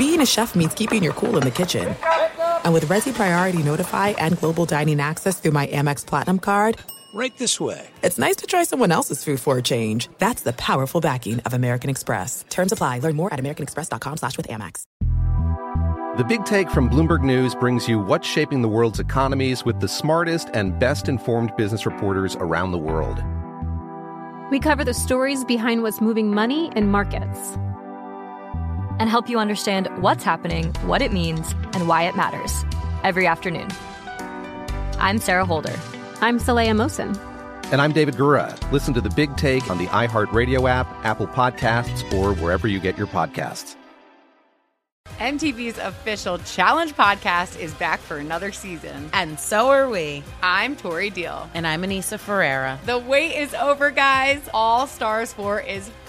being a chef means keeping your cool in the kitchen. And with Resy Priority Notify and Global Dining Access through my Amex Platinum card, Right this way. it's nice to try someone else's food for a change. That's the powerful backing of American Express. Terms apply. Learn more at americanexpress.com slash with Amex. The Big Take from Bloomberg News brings you what's shaping the world's economies with the smartest and best informed business reporters around the world. We cover the stories behind what's moving money and markets. And help you understand what's happening, what it means, and why it matters every afternoon. I'm Sarah Holder. I'm Saleha Mohsin. And I'm David Gura. Listen to The Big Take on the iHeartRadio app, Apple Podcasts, or wherever you get your podcasts. MTV's official Challenge podcast is back for another season. And so are we. I'm Tori Deal. And I'm Anissa Ferreira. The wait is over, guys. All Stars 4 is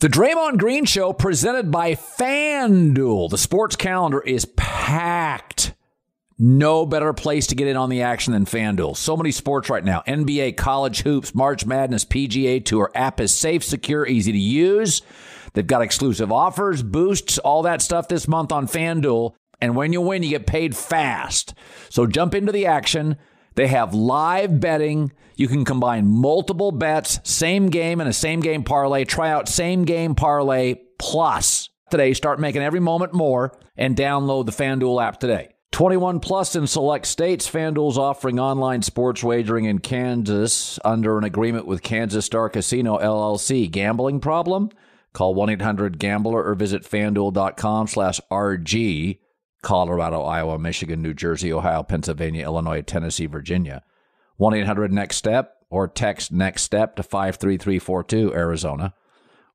The Draymond Green Show presented by FanDuel. The sports calendar is packed. No better place to get in on the action than FanDuel. So many sports right now NBA, college hoops, March Madness, PGA Tour. App is safe, secure, easy to use. They've got exclusive offers, boosts, all that stuff this month on FanDuel. And when you win, you get paid fast. So jump into the action. They have live betting. You can combine multiple bets, same game and a same game parlay. Try out same game parlay plus today. Start making every moment more and download the FanDuel app today. 21 plus in select states. FanDuel's offering online sports wagering in Kansas under an agreement with Kansas Star Casino LLC. Gambling problem? Call 1-800-GAMBLER or visit fanduel.com slash RG. Colorado, Iowa, Michigan, New Jersey, Ohio, Pennsylvania, Illinois, Tennessee, Virginia. 1 800 Next Step or text Next Step to 53342, Arizona.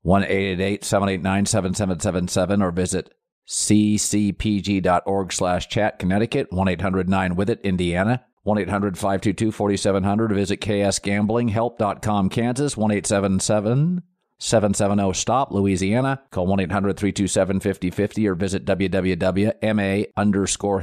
1 888 789 7777 or visit ccpg.org slash chat, Connecticut. 1 800 9 with it, Indiana. 1 800 522 4700 or visit ksgamblinghelp.com, Kansas. 1 877 770 STOP, Louisiana. Call 1 800 327 5050 or visit www.ma underscore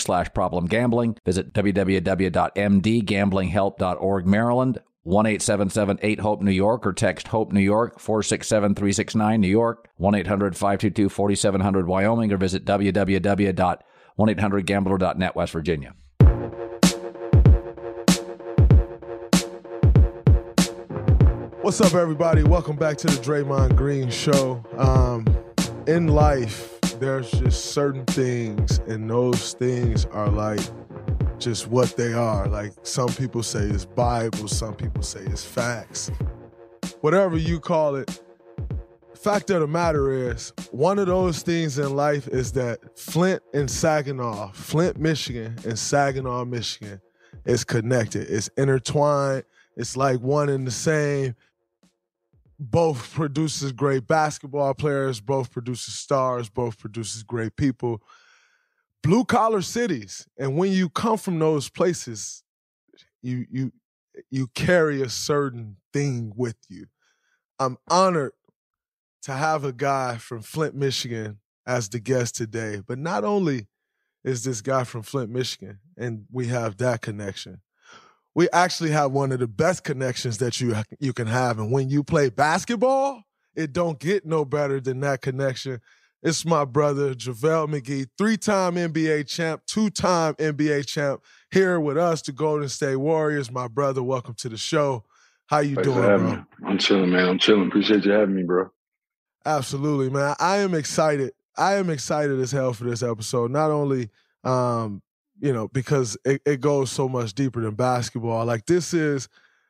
slash problem gambling. Visit www.mdgamblinghelp.org, Maryland. 1 877 8 HOPE New York or text HOPE New York 467 369 New York. 1 800 522 4700 Wyoming or visit www.1800gambler.net West Virginia. What's up, everybody? Welcome back to the Draymond Green Show. Um, in life, there's just certain things, and those things are like just what they are. Like some people say it's Bible, some people say it's facts. Whatever you call it, fact of the matter is, one of those things in life is that Flint and Saginaw, Flint, Michigan, and Saginaw, Michigan, is connected. It's intertwined. It's like one and the same both produces great basketball players, both produces stars, both produces great people. Blue collar cities. And when you come from those places, you you you carry a certain thing with you. I'm honored to have a guy from Flint, Michigan as the guest today. But not only is this guy from Flint, Michigan, and we have that connection we actually have one of the best connections that you you can have. And when you play basketball, it don't get no better than that connection. It's my brother JaVale McGee, three-time NBA champ, two-time NBA champ, here with us, the Golden State Warriors. My brother, welcome to the show. How you Thanks doing, bro? me. I'm chilling, man. I'm chilling. Appreciate you having me, bro. Absolutely, man. I am excited. I am excited as hell for this episode. Not only, um, you know, because it, it goes so much deeper than basketball. Like this is,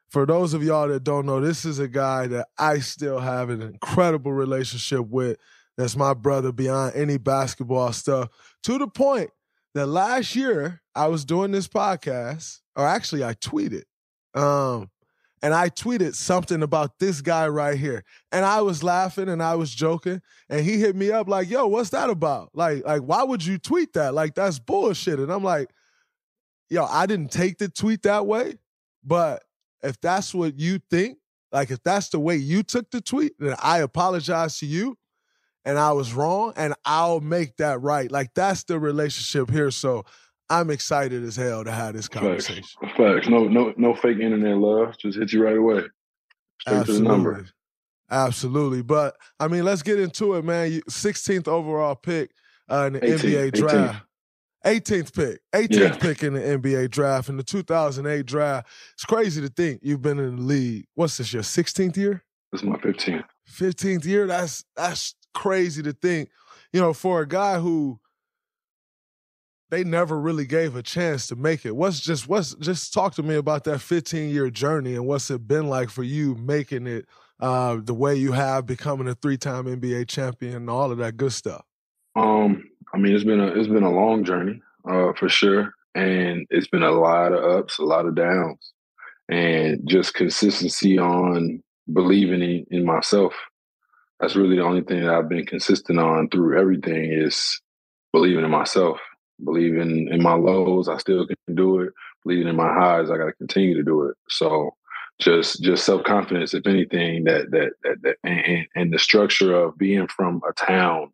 for those of y'all that don't know, this is a guy that I still have an incredible relationship with. That's my brother beyond any basketball stuff. To the point that last year I was doing this podcast, or actually I tweeted, um, and I tweeted something about this guy right here. And I was laughing and I was joking. And he hit me up like, yo, what's that about? Like, like, why would you tweet that? Like, that's bullshit. And I'm like, yo, I didn't take the tweet that way. But if that's what you think, like if that's the way you took the tweet, then I apologize to you and I was wrong and I'll make that right. Like that's the relationship here. So I'm excited as hell to have this conversation. Facts. Facts. No, no, no fake internet love. Just hit you right away. Straight Absolutely. to the number. Absolutely. But I mean, let's get into it, man. 16th overall pick uh, in the 18, NBA draft. 18th pick, 18th yeah. pick in the NBA draft in the 2008 draft. It's crazy to think you've been in the league. What's this your 16th year? This is my 15th. 15th year. That's that's crazy to think. You know, for a guy who they never really gave a chance to make it. What's just what's just talk to me about that 15 year journey and what's it been like for you making it uh, the way you have, becoming a three time NBA champion, and all of that good stuff. Um, I mean, it's been a it's been a long journey uh, for sure, and it's been a lot of ups, a lot of downs, and just consistency on believing in, in myself. That's really the only thing that I've been consistent on through everything is believing in myself, believing in my lows. I still can do it. Believing in my highs, I got to continue to do it. So just just self confidence, if anything, that that that, that and, and, the structure of being from a town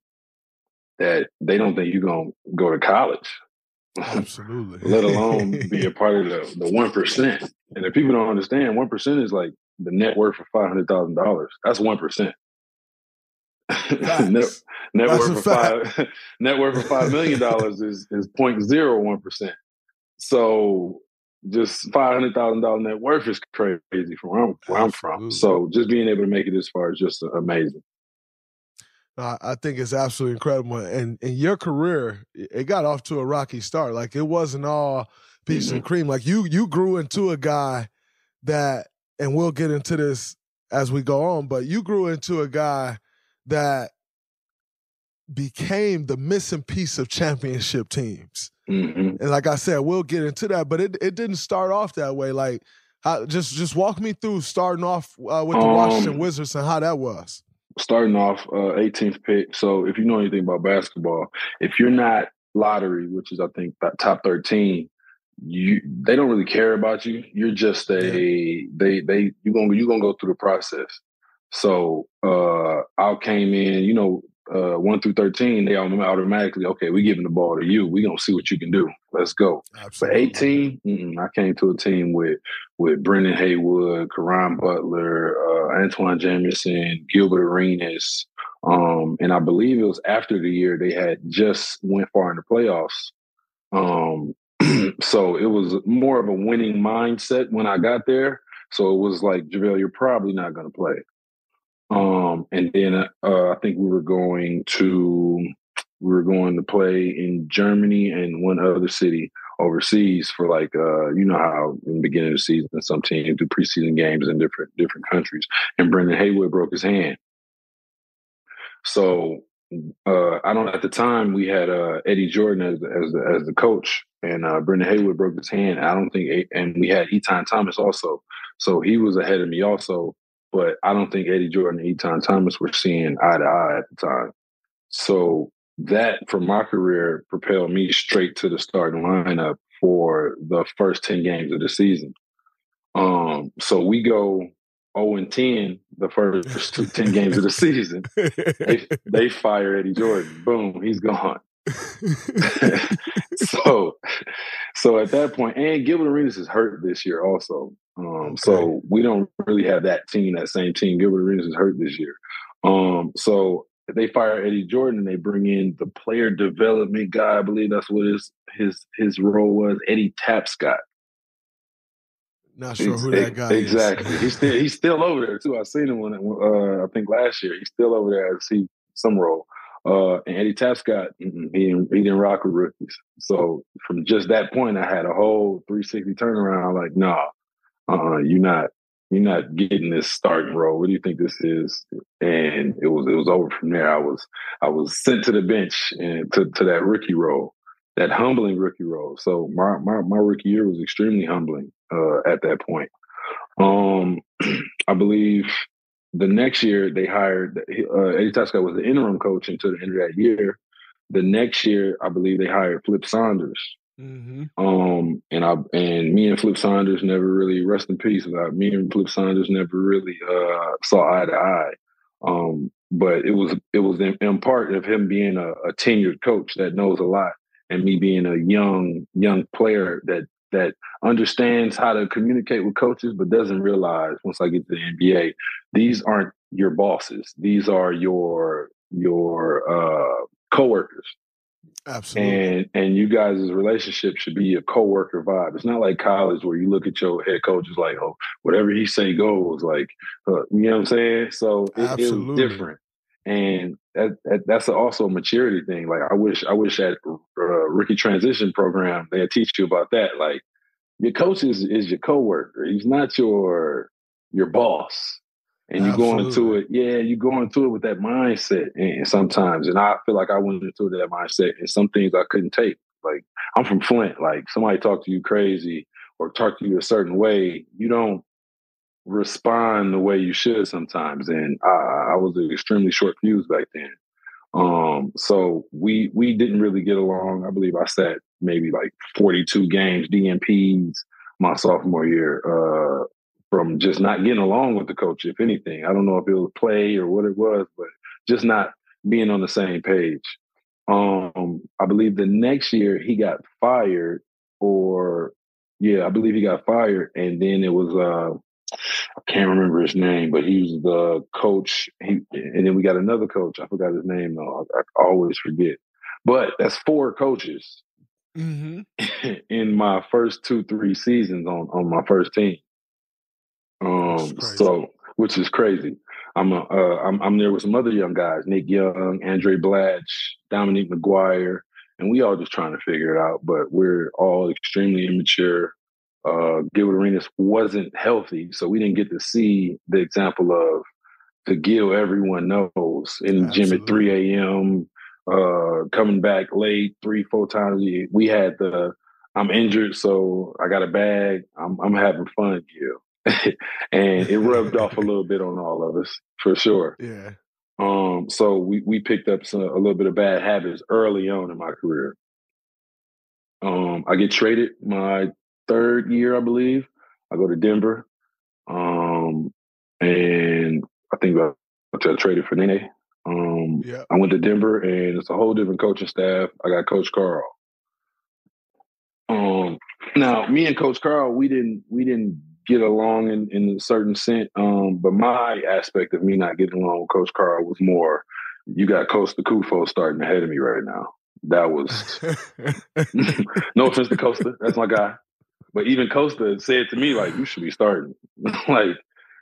that they don't think you're gonna go to college. Absolutely. Let alone be a part of the the one percent. And if people don't understand, one percent is like the net worth of five hundred thousand dollars. That's one percent. Net, net worth of five net worth of five million dollars is is point zero one percent. So just five hundred thousand dollar net worth is crazy from where I'm, where I'm from. So just being able to make it this far is just amazing. I think it's absolutely incredible. And in your career, it got off to a rocky start. Like it wasn't all peace mm-hmm. and cream. Like you you grew into a guy that, and we'll get into this as we go on, but you grew into a guy that became the missing piece of championship teams. Mm-hmm. And like I said, we'll get into that, but it it didn't start off that way. Like, how, just just walk me through starting off uh, with the um, Washington Wizards and how that was starting off uh, 18th pick. So if you know anything about basketball, if you're not lottery, which is I think top 13, you they don't really care about you. You're just a yeah. they they you gonna you gonna go through the process. So uh I came in, you know, uh, one through thirteen, they automatically okay. We giving the ball to you. We gonna see what you can do. Let's go. Absolutely. But eighteen, I came to a team with with Brendan Haywood, Caron Butler, uh, Antawn Jamison, Gilbert Arenas, um, and I believe it was after the year they had just went far in the playoffs. Um, so it was more of a winning mindset when I got there. So it was like, JaVale, you're probably not going to play. Um, and then uh, I think we were going to we were going to play in Germany and one other city overseas for like uh, you know how in the beginning of the season some teams do preseason games in different different countries. And Brendan Haywood broke his hand. So uh, I don't at the time we had uh, Eddie Jordan as as the, as the coach, and uh, Brendan Haywood broke his hand. I don't think, and we had Etan Thomas also, so he was ahead of me also. But I don't think Eddie Jordan and Etan Thomas were seeing eye to eye at the time. So that, for my career, propelled me straight to the starting lineup for the first 10 games of the season. Um, so we go 0 and 10 the first 10 games of the season. They, they fire Eddie Jordan. Boom, he's gone. so so at that point, and Gilbert Arenas is hurt this year also. Um, okay. so we don't really have that team, that same team. Gilbert Arenas is hurt this year. Um, so they fire Eddie Jordan and they bring in the player development guy. I believe that's what his his his role was, Eddie Tapscott. Not sure who that guy exactly. is. Exactly. he's still he's still over there too. I seen him when uh, I think last year. He's still over there. I see some role. Uh, and Eddie Tapscott, he didn't, he didn't rock with rookies. So from just that point, I had a whole 360 turnaround. Like, nah, uh, you're not, you're not getting this starting role. What do you think this is? And it was, it was over from there. I was, I was sent to the bench and to, to that rookie role, that humbling rookie role. So my, my, my rookie year was extremely humbling uh, at that point. Um, I believe the next year they hired uh, Eddie Tasca was the interim coach until the end of that year. The next year, I believe they hired Flip Saunders. Mm-hmm. Um, and I and me and Flip Saunders never really rest in peace. Uh, me and Flip Saunders never really uh, saw eye to eye. Um, but it was it was in, in part of him being a, a, tenured coach that knows a lot, and me being a young young player that that understands how to communicate with coaches, but doesn't realize once I get to the NBA, these aren't your bosses. These are your your uh, coworkers. Absolutely. And and you guys' relationship should be a co-worker vibe. It's not like college where you look at your head coach is like, oh, whatever he say goes. Like, uh, you know what I'm saying? So it, it was different, and that, that that's also a maturity thing. Like, I wish I wish at uh, rookie transition program they teach you about that. Like, your coach is is your coworker. He's not your your boss and you go into it, yeah, you go into it with that mindset. And sometimes, and I feel like I went into that mindset, and some things I couldn't take. Like I'm from Flint. Like somebody talk to you crazy or talk to you a certain way, you don't respond the way you should sometimes. And I, I was an extremely short fuse back then. Um, so we we didn't really get along. I believe I sat maybe like 42 games DMPs my sophomore year. Uh, from just not getting along with the coach, if anything. I don't know if it was play or what it was, but just not being on the same page. Um, I believe the next year he got fired, or yeah, I believe he got fired, and then it was uh, I can't remember his name, but he was the coach. He and then we got another coach. I forgot his name though. I, I always forget. But that's four coaches mm-hmm. in my first two, three seasons on on my first team. Um, so which is crazy. I'm a, uh, I'm I'm there with some other young guys, Nick Young, Andray Blatche, Dominic McGuire, and we all just trying to figure it out. But we're all extremely immature. Uh, Gilbert Arenas wasn't healthy, so we didn't get to see the example of the Gil everyone knows in the gym at 3 a.m. Uh, coming back late three, four times. A year. We had the I'm injured, so I got a bag. I'm, I'm having fun, Gil. and it rubbed off a little bit on all of us for sure. Yeah. Um, so we we picked up some, a little bit of bad habits early on in my career. Um, I get traded my third year, I believe. I go to Denver, um, and I think I got traded for Nene. Um, yeah. I went to Denver, and it's a whole different coaching staff. I got Coach Karl. Um, now, me and Coach Karl, we didn't we didn't get along in, in a certain sense. Um, but my aspect of me not getting along with Coach Karl was more, you got Kosta Koufos starting ahead of me right now. That was no offense to Kosta, that's my guy. But even Kosta said to me, like, you should be starting. like,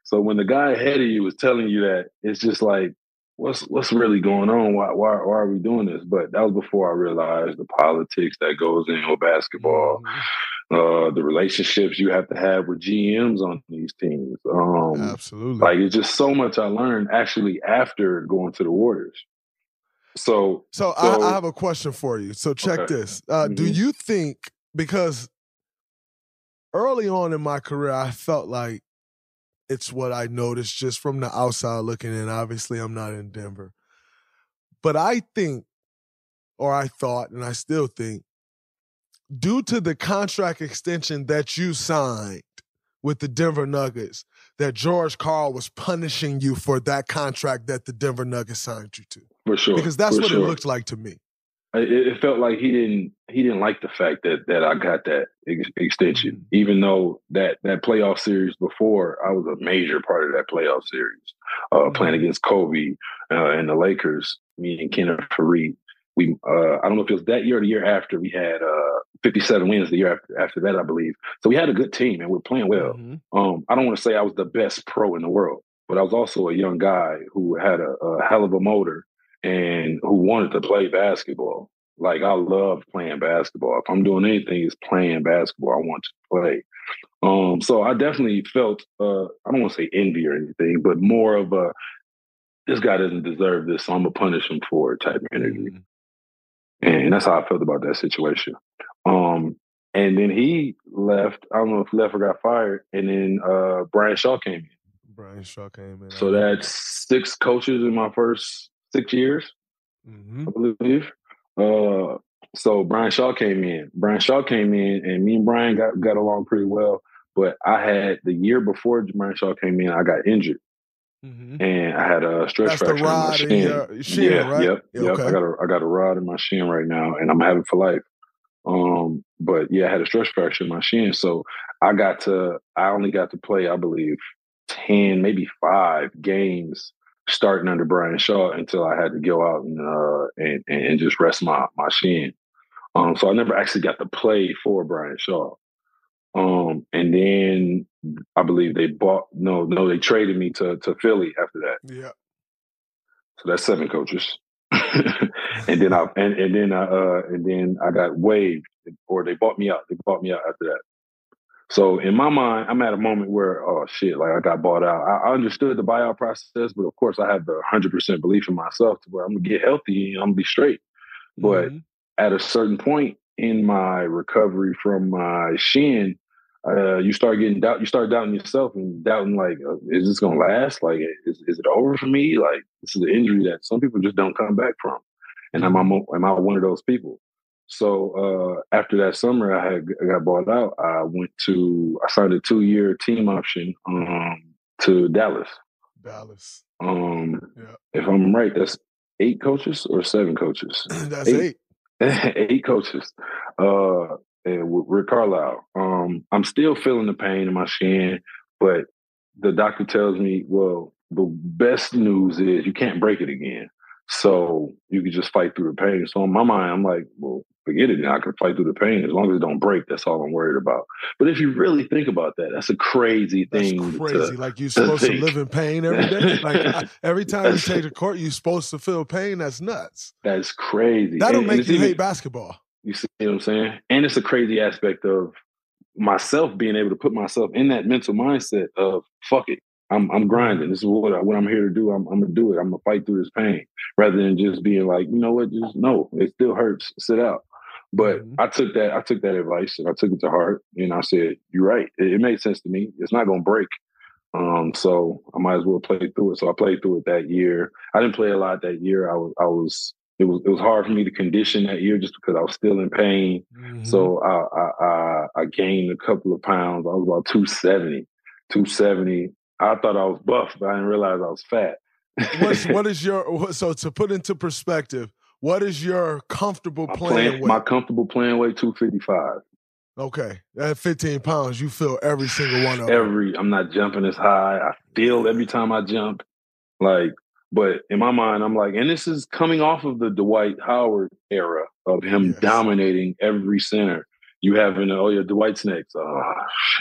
so when the guy ahead of you is telling you that, it's just like, what's what's really going on? Why why why are we doing this? But that was before I realized the politics that goes in with basketball. Mm-hmm uh, the relationships you have to have with GMs on these teams. Um, Absolutely. Like it's just so much I learned actually after going to the Warriors. So, so, so I, I, have a question for you. So check okay. this. Uh, mm-hmm. Do you think because early on in my career, I felt like it's what I noticed just from the outside looking in. Obviously, I'm not in Denver, but I think, or I thought, and I still think due to the contract extension that you signed with the Denver Nuggets, that George Karl was punishing you for that contract that the Denver Nuggets signed you to. For sure. Because that's what sure. it looked like to me. It, felt like he didn't he didn't like the fact that that I got that ex- extension, mm-hmm. even though that that playoff series before I was a major part of that playoff series, uh, mm-hmm. playing against Kobe uh, and the Lakers. Me and Kenneth Faried we uh, I don't know if it was that year or the year after we had uh, 57 wins the year after, after that I believe. So we had a good team and we are playing well. Mm-hmm. Um, I don't want to say I was the best pro in the world, but I was also a young guy who had a, a hell of a motor and who wanted to play basketball. Like I love playing basketball. If I'm doing anything, it's playing basketball. I want to play. Um, so I definitely felt uh, I don't want to say envy or anything, but more of a this guy doesn't deserve this, so I'm gonna punish him for it type of energy. Mm-hmm. And that's how I felt about that situation. Um, and then he left. I don't know if left or got fired, and then uh, Brian Shaw came in. Brian Shaw came in. So that's six coaches in my first six years, mm-hmm. I believe. Uh, so Brian Shaw came in. Brian Shaw came in, and me and Brian got got along pretty well. But I had the year before Brian Shaw came in, I got injured. Mm-hmm. And I had a stress That's fracture the rod in my shin. your shin, yeah, right? Yep, yep. okay. I got a I got a rod in my shin right now, and I'm having for life. Um, but yeah, I had a stress fracture in my shin, so I got to I only got to play, I believe, ten, maybe five games starting under Brian Shaw until I had to go out and uh and, and just rest my my shin. Um, so I never actually got to play for Brian Shaw. Um, and then I believe they bought no, no, they traded me to to Philly after that. Yeah. So that's seven coaches. and then I and, and then I uh and then I got waived or they bought me out. They bought me out after that. So in my mind, I'm at a moment where oh shit, like I got bought out. I, I understood the buyout process, but of course I have the hundred percent belief in myself to where I'm gonna get healthy and I'm gonna be straight. But Mhm. at a certain point in my recovery from my shin, uh, you start getting doubt. You start doubting yourself and doubting like, uh, is this gonna last? Like, is, is it over for me? Like, this is an injury that some people just don't come back from. And am I am I one of those people? So uh, after that summer, I had I got bought out. I went to I signed a two year team option um, to Dallas. Dallas. Um, Yeah. If I'm right, that's eight coaches or seven coaches. That's eight. eight coaches. Uh, and with Rick Carlisle. Um, I'm still feeling the pain in my shin, but the doctor tells me, well, the best news is you can't break it again. So you can just fight through the pain. So in my mind, I'm like, well, forget it. I can fight through the pain as long as it don't break. That's all I'm worried about. But if you really think about that, that's a crazy That's thing. crazy. to- like you're supposed to think. live in pain every day. Like I- every time you take to court, you're supposed to feel pain. That's nuts. That's crazy. That'll And- and make it's you even- hate basketball. You see what I'm saying? And it's a crazy aspect of myself being able to put myself in that mental mindset of fuck it. I'm I'm grinding. This is what I, what I'm here to do. I'm, I'm gonna do it. I'm gonna fight through this pain rather than just being like, you know what, just no, it still hurts. Sit out. But Mhm. I took that I took that advice and I took it to heart and I said, You're right. It, it made sense to me. It's not gonna break. Um, so I might as well play through it. So I played through it that year. I didn't play a lot that year. I was I was it was it was hard for me to condition that year just because I was still in pain. Mhm. So I, I I I gained a couple of pounds. I was about 270. 270. I thought I was buff, but I didn't realize I was fat. What's, what is your so to put into perspective? What is your comfortable playing weight? my comfortable playing weight 255. okay, at 15 pounds, you feel every single one of them. Every I'm not jumping as high. I feel every time I jump. Like, but in my mind, I'm like, and this is coming off of the Dwight Howard era of him Yes. dominating every center. You having oh yeah, Dwight's next. Uh,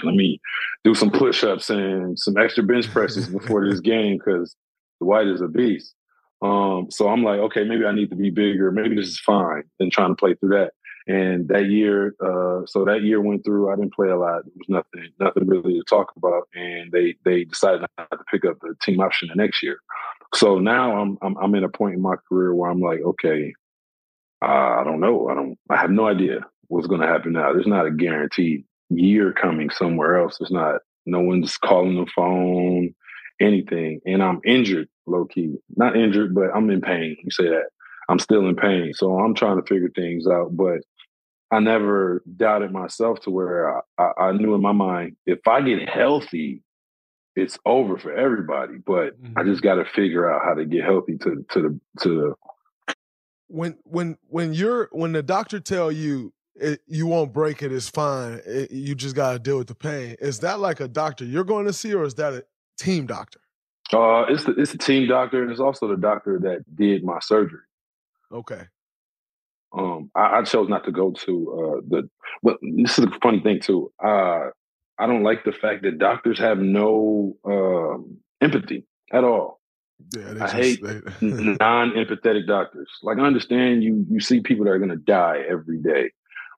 let me do some push-ups and some extra bench presses before this game because Dwight is a beast. Um, so I'm like, okay, maybe I need to be bigger. Maybe this is fine. and trying to play through that. And that year, uh, so that year went through. I didn't play a lot. There was nothing, nothing really to talk about. And they they decided not to pick up the team option the next year. So now I'm I'm I'm in a point in my career where I'm like, okay, uh, I don't know. I don't. I have no idea what's going to happen now. There's not a guaranteed year coming somewhere else. There's not. No one's calling the phone, anything. And I'm injured, low key. Not injured, but I'm in pain. You say that. I'm still in pain. So I'm trying to figure things out. But I never doubted myself to where I, I, I knew in my mind if I get healthy, it's over for everybody. But I mm-hmm. just got to figure out how to get healthy to to the to the when when when you're when the doctor tell you it, you won't break it, it's fine. It, you just got to deal with the pain. Is that like a doctor you're going to see, or is that a team doctor? Uh, it's the it's the team doctor, and it's also the doctor that did my surgery. Okay. Um, I, I chose not to go to uh, the. But this is a funny thing too. Uh, I don't like the fact that doctors have no um, empathy at all. Yeah, they I hate they, non-empathetic doctors. Like I understand you you see people that are going to die every day,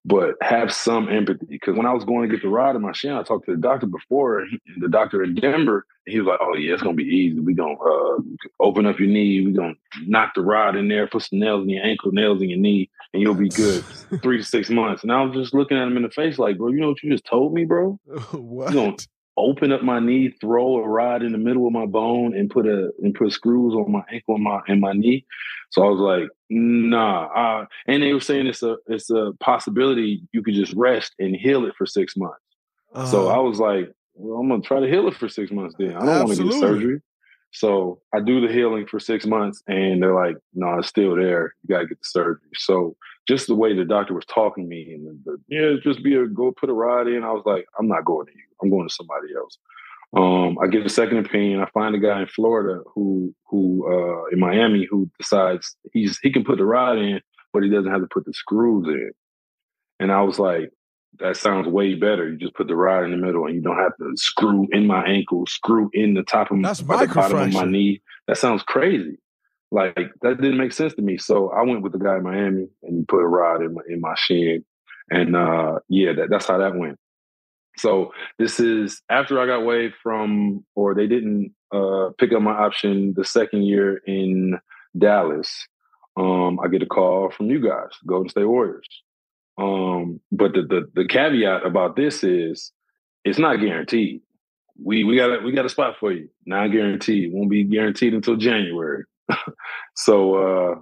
but have some empathy. Because when I was going to get the rod in my shin, I talked to the doctor before, the doctor in Denver, he was like, "Oh yeah, it's gonna be easy. We gonna uh, open up your knee. We gonna knock the rod in there, put some nails in your ankle, nails in your knee, and you'll be good three to six months." And I was just looking at him in the face, like, "Bro, you know what you just told me, bro? what? You gonna open up my knee, throw a rod in the middle of my bone, and put a and put screws on my ankle and my and my knee?" So I was like, nah. Uh, and they were saying it's a it's a possibility you could just rest and heal it for six months. Uh-huh. So I was like, well, I'm gonna try to heal it for six months. Then I don't want to get surgery. So I do the healing for six months, and they're like, "No, it's still there. You gotta get the surgery." So just the way the doctor was talking to me, and the, the, yeah, just be a go put a rod in. I was like, "I'm not going to you. I'm going to somebody else." Um, I get a second opinion. I find a guy in Florida who who uh, in Miami who decides he's he can put the rod in, but he doesn't have to put the screws in. And I was like, that sounds way better. You just put the rod in the middle, and you don't have to screw in my ankle, screw in the top of That's my, the bottom of my knee. That sounds crazy. Like that didn't make sense to me. So I went with the guy in Miami, and he put a rod in my in my shin, and uh, yeah, that, that's how that went. So this is after I got waived from, or they didn't uh, pick up my option the second year in Dallas. Um, I get a call from you guys, Golden State Warriors. Um, but the, the the caveat about this is it's not guaranteed. We we got a, we got a spot for you, not guaranteed. Won't be guaranteed until January. so uh,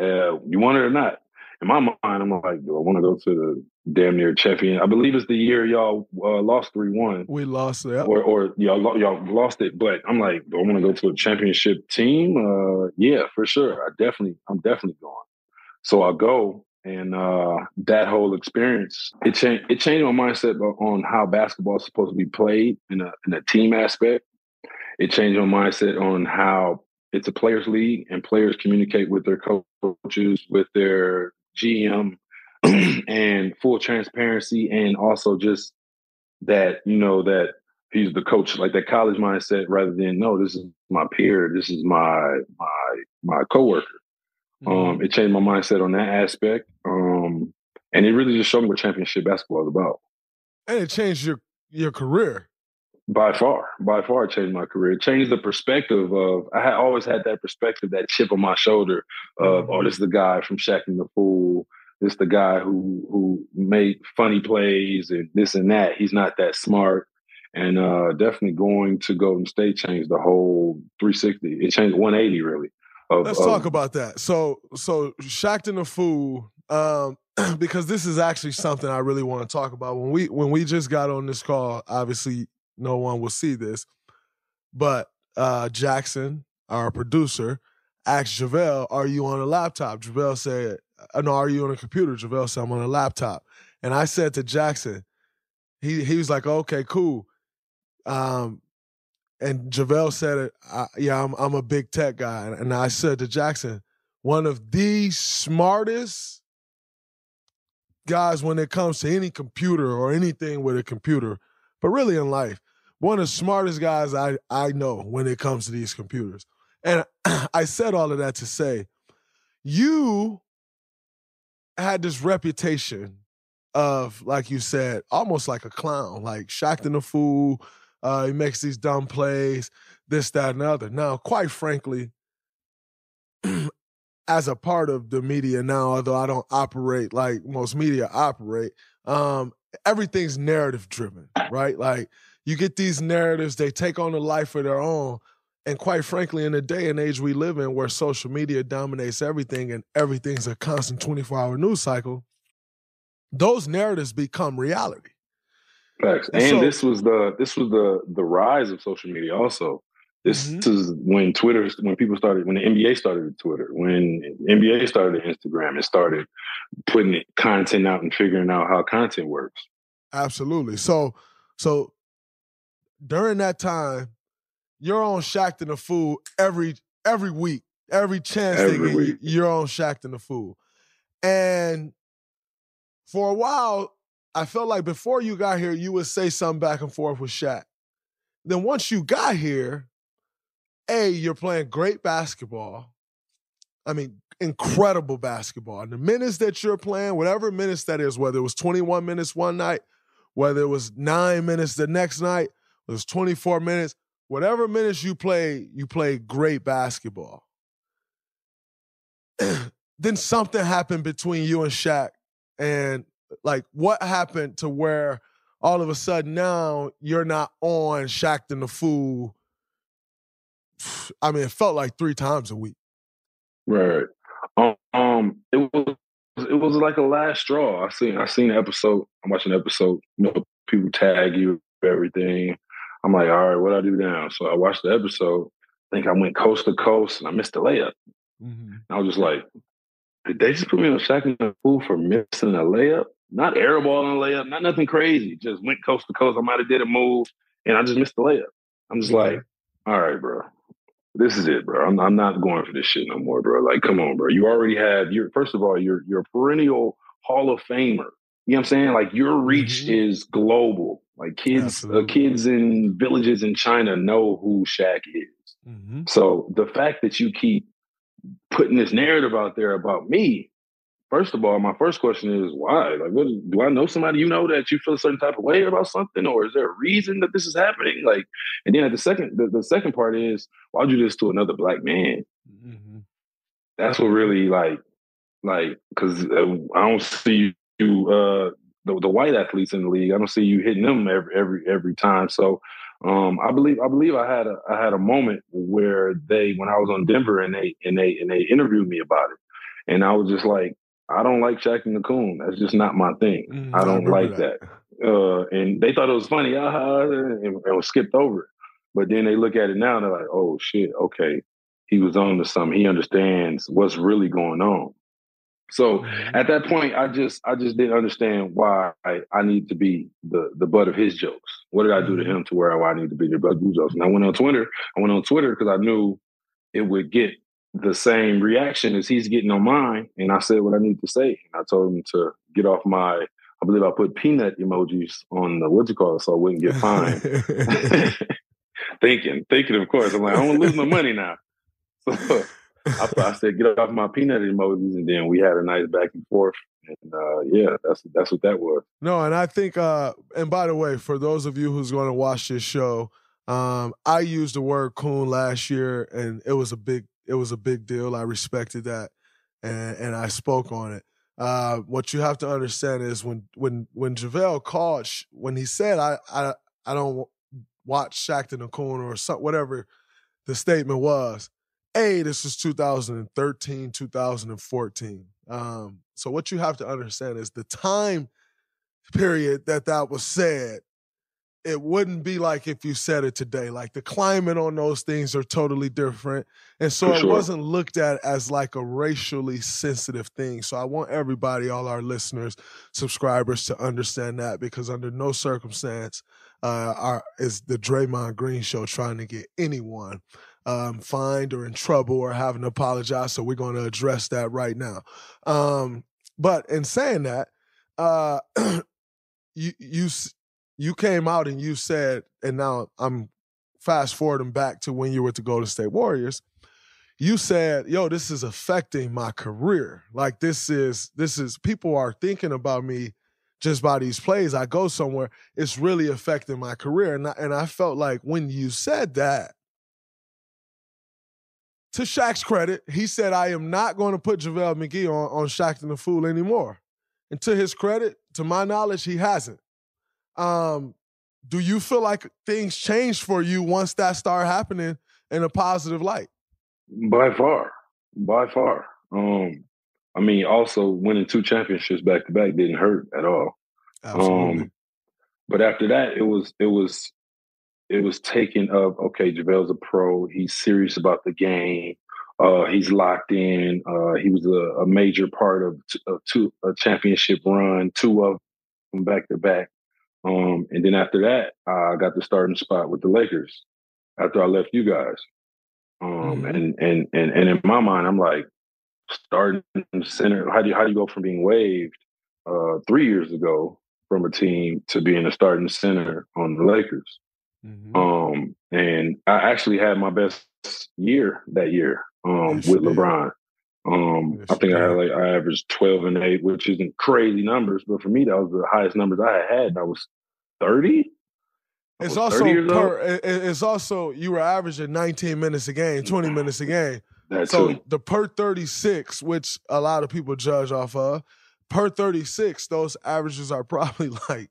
uh, you want it or not? In my mind, I'm like, do I want to go to the damn near champion. I believe it's the year y'all uh, lost three one. We lost it, or or y'all y'all lost it. But I'm like, do I want to go to a championship team? Uh, yeah, for sure. I definitely, I'm definitely going. So I go, and uh, that whole experience it changed. It changed my mindset on how basketball is supposed to be played in a in a team aspect. It changed my mindset on how it's a players' league and players communicate with their coaches, with their GM, and full transparency and also just that you know that he's the coach like that college mindset rather than no this is my peer this is my my my coworker. Um, mm-hmm. um it changed my mindset on that aspect um and it really just showed me what championship basketball is about. And it changed your your career by far by far changed my career changed the perspective of i had always had that perspective that chip on my shoulder of oh, mm-hmm. oh this is the guy from Shaqtin' the Fool it's the guy who who made funny plays and this and that. He's not that smart. And uh, definitely going to Golden State changed the whole 360. It changed 180 really. Of, Let's of, talk about that. So so Shaqtin' the Fool, um, because this is actually something I really want to talk about. When we when we just got on this call, obviously no one will see this, but uh, Jackson, our producer, asked JaVale, "Are you on a laptop?" JaVale said, uh, no, are you on a computer? JaVale said, I'm on a laptop. And I said to Jackson, he he was like, okay, cool. Um, and JaVale said it, I, yeah, I'm I'm a big tech guy. And I said to Jackson, one of the smartest guys when it comes to any computer or anything with a computer, but really in life, one of the smartest guys I, I know when it comes to these computers. And I said all of that to say, you had this reputation of, like you said, almost like a clown, like Shaqtin' a Fool. Uh, he makes these dumb plays, this, that, and the other. Now, quite frankly, as a part of the media now, although I don't operate like most media operate, um, everything's narrative driven, right? Like you get these narratives, they take on a life of their own. And quite frankly, in the day and age we live in where social media dominates everything and everything's a constant 24 hour news cycle, those narratives become reality. Facts. And, and so, this was the this was the the rise of social media also. This mm-hmm. is when Twitter, when people started, when the NBA started Twitter, when NBA started Instagram, and started putting content out and figuring out how content works. Absolutely. So, so during that time, you're on Shaqtin' the Fool every every week, every chance every they get, you're on Shaqtin' the Fool. And for a while, I felt like before you got here, you would say something back and forth with Shaq. Then once you got here, A, you're playing great basketball. I mean, incredible basketball. And the minutes that you're playing, whatever minutes that is, whether it was 21 minutes one night, whether it was nine minutes the next night, it was 24 minutes, whatever minutes you play, you play great basketball. then something happened between you and Shaq. And like, what happened to where all of a sudden now you're not on Shaqtin' the Fool? I mean, it felt like three times a week. Right. Um, um, it was it was like a last straw. I seen I seen an episode. I'm watching an episode. You know, people tag you everything. I'm like, all right, what I do now? So I watched the episode. I think I went coast to coast and I missed the layup. Mm-hmm. I was just like, did they just put me on Shaq the Fool for missing a layup? Not airballing a layup, not nothing crazy. Just went coast to coast. I might have did a move and I just missed the layup. I'm just like, all right, bro this is it, bro. I'm, I'm not going for this shit no more, bro. Like, come on, bro. You already have your first of all, you're you're a perennial Hall of Famer. You know what I'm saying? Like your reach mm-hmm. is global. Like kids, uh, kids in villages in China know who Shaq is. Mm-hmm. So the fact that you keep putting this narrative out there about me, First of all, my first question is why? Like, what do I know somebody you know that you feel a certain type of way about something, or is there a reason that this is happening? Like, and then at the second, the, the second part is why'd you do this to another black man? Mm-hmm. That's what really like, like, because uh, I don't see you, uh, the, the white athletes in the league. I don't see you hitting them every every every time. So, um, I believe I believe I had a I had a moment where they when I was on Denver and they and they and they interviewed me about it, and I was just like I don't like Shaq and Coon. That's just not my thing. Mm, I don't I like that. that. Uh, and they thought it was funny, uh, and, and was skipped over it. But then they look at it now and they're like, oh shit, okay. He was on to something. He understands what's really going on. So mm-hmm. at that point, I just I just didn't understand why I, I need to be the the butt of his jokes. What did I do to mm-hmm. him to where I need to be the butt of his jokes? And I went on Twitter. I went on Twitter because I knew it would get the same reaction as he's getting on mine. And I said what I need to say. And I told him to get off my, I believe I put peanut emojis on the, what you call it, so I wouldn't get fined. thinking, thinking, of course. I'm like, I don't lose my money now. So I, I, said, get off my peanut emojis. And then we had a nice back and forth. And uh, yeah, that's that's what that was. No, and I think, uh, and by the way, for those of you who's going to watch this show, um, I used the word coon last year, and it was a big it was a big deal. I respected that, and and I spoke on it. Uh, what you have to understand is when when when JaVale called, when he said I I I don't watch Shaqtin' the Coon or some, whatever the statement was. A, this is 2013, 2014. Um, so what you have to understand is the time period that that was said it wouldn't be like if you said it today. Like the climate on those things are totally different. And so For it wasn't looked at as like a racially sensitive thing. So I want everybody, all our listeners, subscribers to understand that because under no circumstance uh, our, is the Draymond Green show trying to get anyone um, fined or in trouble or having to apologize. So we're going to address that right now. Um, but in saying that, uh, you you you came out and you said, and now I'm fast forwarding back to when you were to Golden State Warriors. You said, "Yo, this is affecting my career. Like this is this is people are thinking about me just by these plays. I go somewhere, it's really affecting my career." And I, and I felt like when you said that, to Shaq's credit, he said, "I am not going to put JaVale McGee on on Shaqtin' the Fool anymore." And to his credit, to my knowledge, he hasn't. Um, do you feel like things changed for you once that started happening in a positive light? By far, by far. Um, I mean, also winning two championships back to back didn't hurt at all. Absolutely. Um, but after that, it was it was it was taken of okay, JaVale's a pro. He's serious about the game. Uh, he's locked in. Uh, he was a, a major part of, t- of two a championship run, two of them back to back. Um, and then after that, I got the starting spot with the Lakers after I left you guys. Um, mm-hmm. and, and and and in my mind, I'm like starting center. How do you how do you go from being waived uh, three years ago from a team to being a starting center on the Lakers? Mm-hmm. Um, and I actually had my best year that year um, yes, with LeBron. Um, yes, I think I had like I averaged twelve and eight, which isn't crazy numbers, but for me that was the highest numbers I had had. I was thirty. It's also per, it's also you were averaging 19 minutes a game, 20 minutes a game. That so too. the per 36, which a lot of people judge off of, per 36, those averages are probably like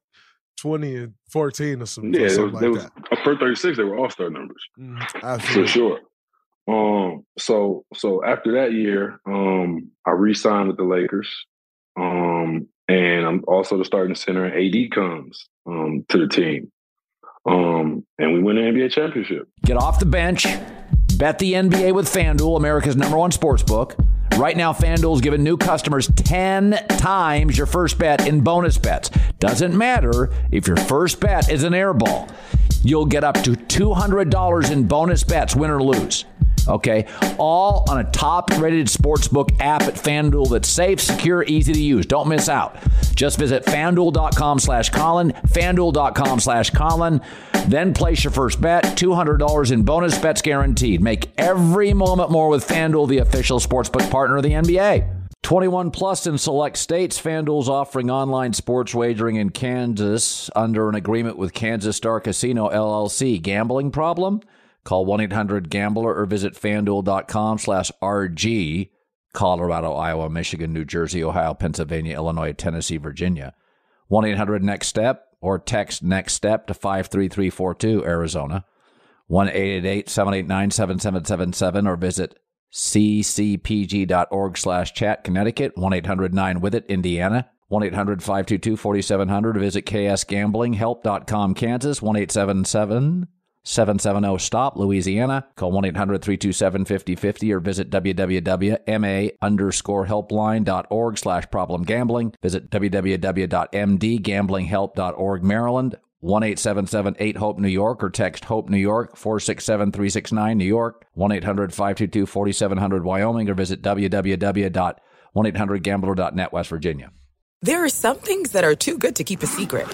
20 and 14 or some, yeah, or something was, like was, that. Per 36, they were all star numbers. Mm. For sure. Um, so so after that year, um, I re-signed with the Lakers. Um, and I'm also the starting center and AD comes um to the team. Um, and we win the NBA championship. Get off the bench, bet the NBA with FanDuel, America's number one sports book. Right now, FanDuel's giving new customers 10 times your first bet in bonus bets. Doesn't matter if your first bet is an air ball. You'll get up to $200 in bonus bets, win or lose. Okay, all on a top-rated sportsbook app at FanDuel that's safe, secure, easy to use. Don't miss out. Just visit fanduel.com slash Colin, fanduel.com slash Colin. Then place your first bet. $200 in bonus bets guaranteed. Make every moment more with FanDuel, the official sportsbook partner of the NBA. 21 plus in select states. FanDuel's offering online sports wagering in Kansas under an agreement with Kansas Star Casino LLC. Gambling problem? Call 1-800-GAMBLER or visit fanduel.com slash RG. Colorado, Iowa, Michigan, New Jersey, Ohio, Pennsylvania, Illinois, Tennessee, Virginia. 1-800-NEXT-STEP or text NEXT STEP to 53342, Arizona. 1-888-789-7777 or visit ccpg.org slash chat, Connecticut. 1-800-9-WITH-IT, Indiana. 1-800-522-4700 visit ksgamblinghelp.com, Kansas. 1-877- 770 STOP, Louisiana. Call 1 800 327 5050 or visit www.ma underscore helpline.org slash problem gambling. Visit www.mdgamblinghelp.org, Maryland. 1 877 8 Hope New York or text HOPE New York 467 369 New York. 1 800 522 4700 Wyoming or visit www.1800gambler.net West Virginia. There are some things that are too good to keep a secret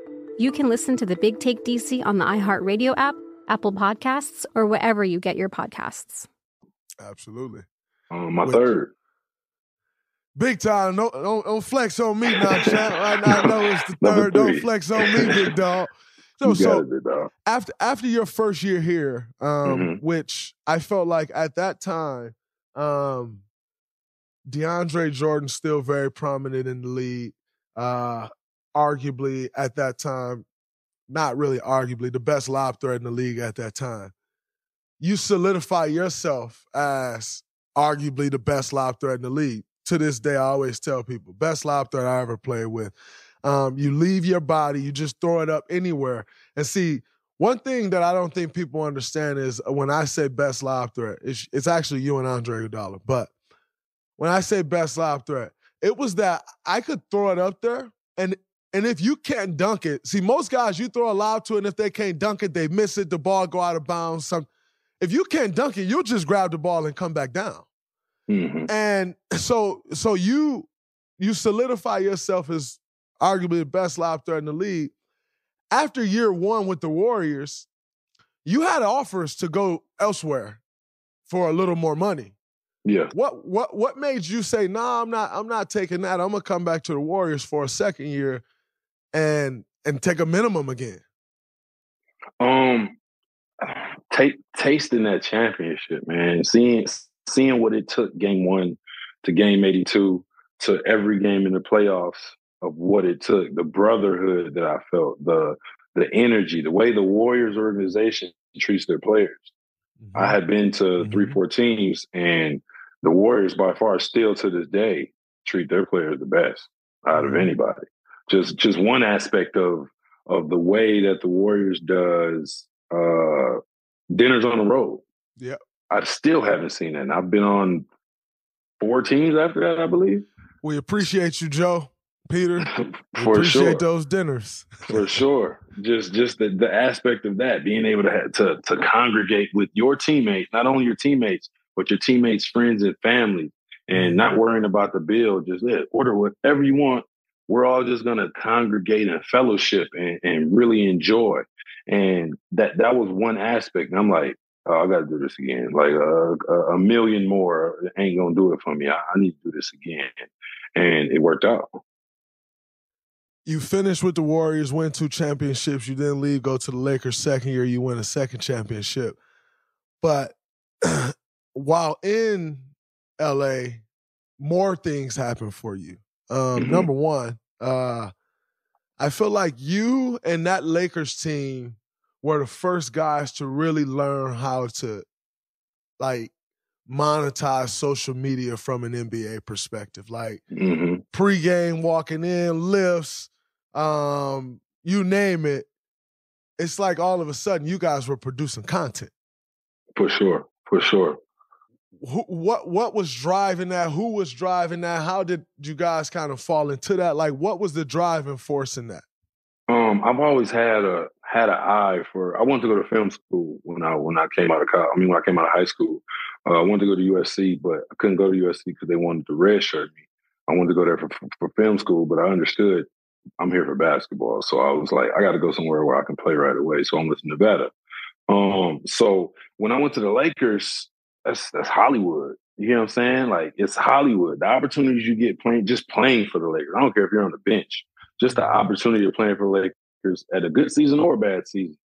you can listen to the Big Take DC on the iHeartRadio app Apple Podcasts, or wherever you get your podcasts. Absolutely. Um, my Wait. third. Big time. No, don't, don't flex on me now, champ. I, I know it's the third. Don't flex on me, big dog. So, so it, dog. after after your first year here, um, mm-hmm. which I felt like at that time, um, DeAndre Jordan still very prominent in the league. Uh, arguably at that time not really arguably the best lob threat in the league at that time. You solidify yourself as arguably the best lob threat in the league. To this day, I always tell people, best lob threat I ever played with. Um, you leave your body, you just throw it up anywhere. And see, one thing that I don't think people understand is when I say best lob threat, it's, it's actually you and Andre Iguodala. But when I say best lob threat, it was that I could throw it up there, and and if you can't dunk it, see most guys you throw a lob to, and if they can't dunk it, they miss it, the ball go out of bounds. Some, if you can't dunk it, you'll just grab the ball and come back down. Mm-hmm. And so so you you solidify yourself as arguably the best lob threat in the league after year one with the Warriors, you had offers to go elsewhere for a little more money. Yeah. What what what made you say, nah, I'm not I'm not taking that. I'm gonna come back to the Warriors for a second year and and take a minimum again? Um take tasting that championship, man. Seeing seeing what it took game one to game 82 to every game in the playoffs of what it took, the brotherhood that I felt, the the energy, the way the Warriors organization treats their players. Mm-hmm. I had been to mm-hmm. three, four teams, and the Warriors by far still to this day treat their players the best out mm-hmm. of anybody. Just just one aspect of of the way that the Warriors does uh dinners on the road. Yeah. I still haven't seen that. And I've been on four teams after that, I believe. We appreciate you, Joe. Peter. For appreciate sure. those dinners. For sure. Just just the, the aspect of that, being able to, to to congregate with your teammates, not only your teammates, but your teammates, friends, and family, and not worrying about the bill. Just yeah, order whatever you want. We're all just gonna congregate and fellowship and, and really enjoy. And that that was one aspect. And I'm like, oh, I got to do this again. Like uh, a million more ain't gonna do it for me. I, I need to do this again, and it worked out you finished with the Warriors, win two championships. You didn't leave, go to the Lakers second year. You win a second championship. But while in LA, more things happen for you. Um, mm-hmm. Number one, uh, I feel like you and that Lakers team were the first guys to really learn how to like monetize social media from an NBA perspective. Like mm-hmm. pregame walking in, lifts, um, you name it. It's like all of a sudden you guys were producing content. For sure, for sure. What what was driving that? Who was driving that? How did you guys kind of fall into that? Like, what was the driving force in that? Um, I've always had a had an eye for. I wanted to go to film school when I when I came out of college. I mean, when I came out of high school, uh, I wanted to go to USC, but I couldn't go to USC because they wanted to redshirt me. I wanted to go there for, for, for film school, but I understood I'm here for basketball. So I was like, I got to go somewhere where I can play right away. So I'm with Nevada. Um, so when I went to the Lakers, that's that's Hollywood. You know what I'm saying? Like it's Hollywood. The opportunities you get playing, just playing for the Lakers. I don't care if you're on the bench. Just the opportunity of playing for the Lakers at a good season or a bad season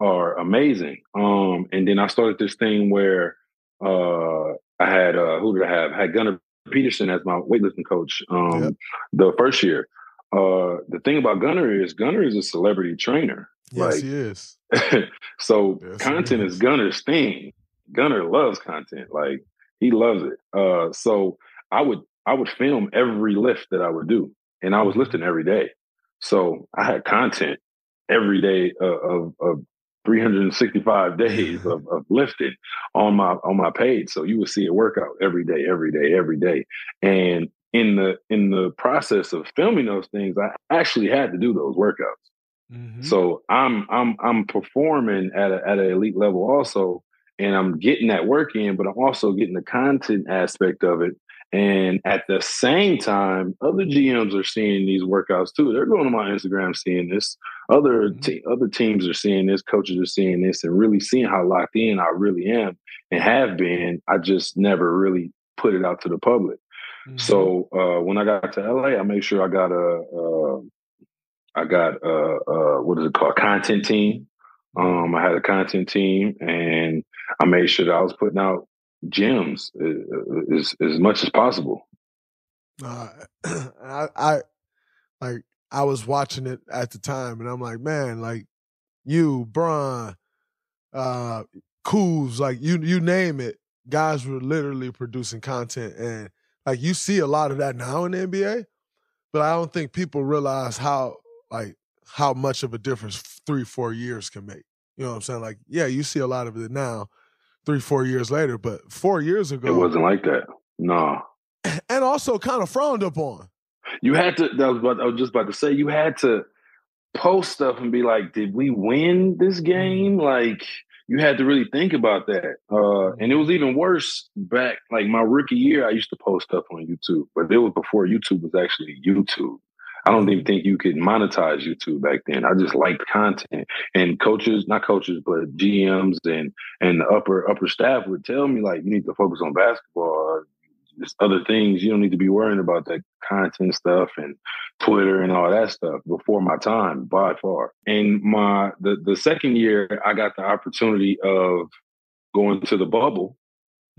are amazing. Um, and then I started this thing where uh, I had uh, who did I have? I had Gunnar Peterson as my weightlifting coach um, yep. the first year. Uh, the thing about Gunnar is Gunnar is a celebrity trainer. Yes, like, he is. so yes, content is. is Gunnar's thing. Gunnar loves content. Like he loves it. Uh, so I would I would film every lift that I would do, and I was mm-hmm. lifting every day. So I had content every day uh, of, of 365 days of, of lifting on my on my page. So you would see a workout every day, every day, every day. And in the in the process of filming those things, I actually had to do those workouts. Mm-hmm. So I'm I'm I'm performing at a, at an elite level also, and I'm getting that work in, but I'm also getting the content aspect of it. And at the same time, other GMs are seeing these workouts too. They're going to my Instagram seeing this. Other mm-hmm. te- other teams are seeing this. Coaches are seeing this, and really seeing how locked in I really am and have been. I just never really put it out to the public. Mm-hmm. So uh, when I got to LA, I made sure I got a, uh, got a, a, what is it called, content team. Um, I had a content team, and I made sure that I was putting out gems uh, as as much as possible. Uh, I, I like I was watching it at the time, and I'm like, man, like you, Bron, uh, Kuz, like you, you name it, guys were literally producing content, and like you see a lot of that now in the NBA, but I don't think people realize how like how much of a difference three four years can make. You know what I'm saying? Like, yeah, you see a lot of it now, three, four years later, but four years ago, it wasn't like that. No. And also kind of frowned upon. You had to. That was what I was just about to say. You had to post stuff and be like, "Did we win this Mm-hmm. game?" Like you had to really think about that. Uh, and it was even worse back like my rookie year. I used to post stuff on YouTube, but it was before YouTube was actually YouTube. I don't even think you could monetize YouTube back then. I just liked content, and coaches, not coaches, but GMs and and the upper upper staff would tell me like, you need to focus on basketball. There's other things you don't need to be worrying about that content stuff and Twitter and all that stuff before my time by far. And my the the second year I got the opportunity of going to the bubble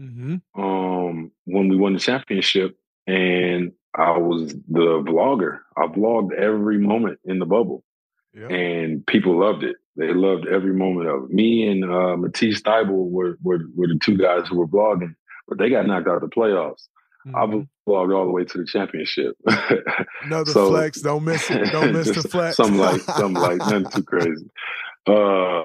Mm-hmm. um when we won the championship and I was the vlogger. I vlogged every moment in the bubble. And people loved it. They loved every moment of it. Me and uh, Matisse Thybulle were, were were the two guys who were vlogging, but they got knocked out of the playoffs. I vlogged all the way to the championship. Another So- flex. Don't miss it. Don't miss the flex. Something like something like nothing too crazy. Uh,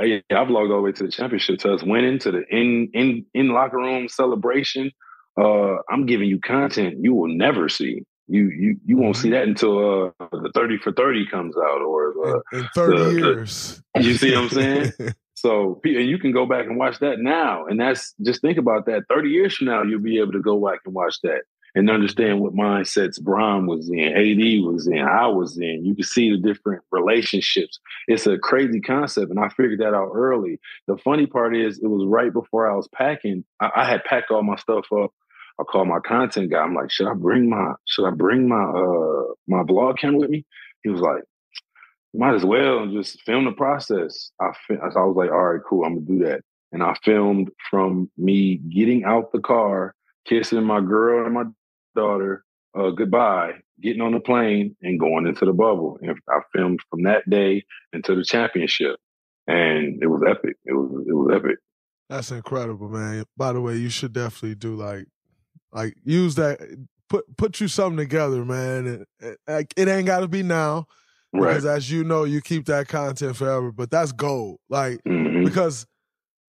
yeah, I vlogged all the way to the championship, to us winning, to the in in in locker room celebration. Uh, I'm giving you content you will never see. You you you won't Mm-hmm. see that until uh, the thirty for thirty comes out, or uh, in 30 the- the- years. you see what I'm saying? So, and you can go back and watch that now. And that's just think about that. 30 years from now, you'll be able to go back and watch that and understand what mindsets Bron was in, AD was in, I was in. You can see the different relationships. It's a crazy concept. And I figured that out early. The funny part is, it was right before I was packing. I, I had packed all my stuff up. I called my content guy. I'm like, should I bring my, should I bring my, uh, my vlog camera with me? He was like, might as well just film the process. I, fi- I was like, all right, cool, I'm gonna do that. And I filmed from me getting out the car, kissing my girl and my daughter uh, goodbye, getting on the plane, and going into the bubble. And I filmed from that day into the championship, and it was epic. It was it was epic. That's incredible, man. By the way, you should definitely do like, like use that. Put put you something together, man. And, and, like it ain't got to be now, Right. because as you know, you keep that content forever. But that's gold, like Mhm. because,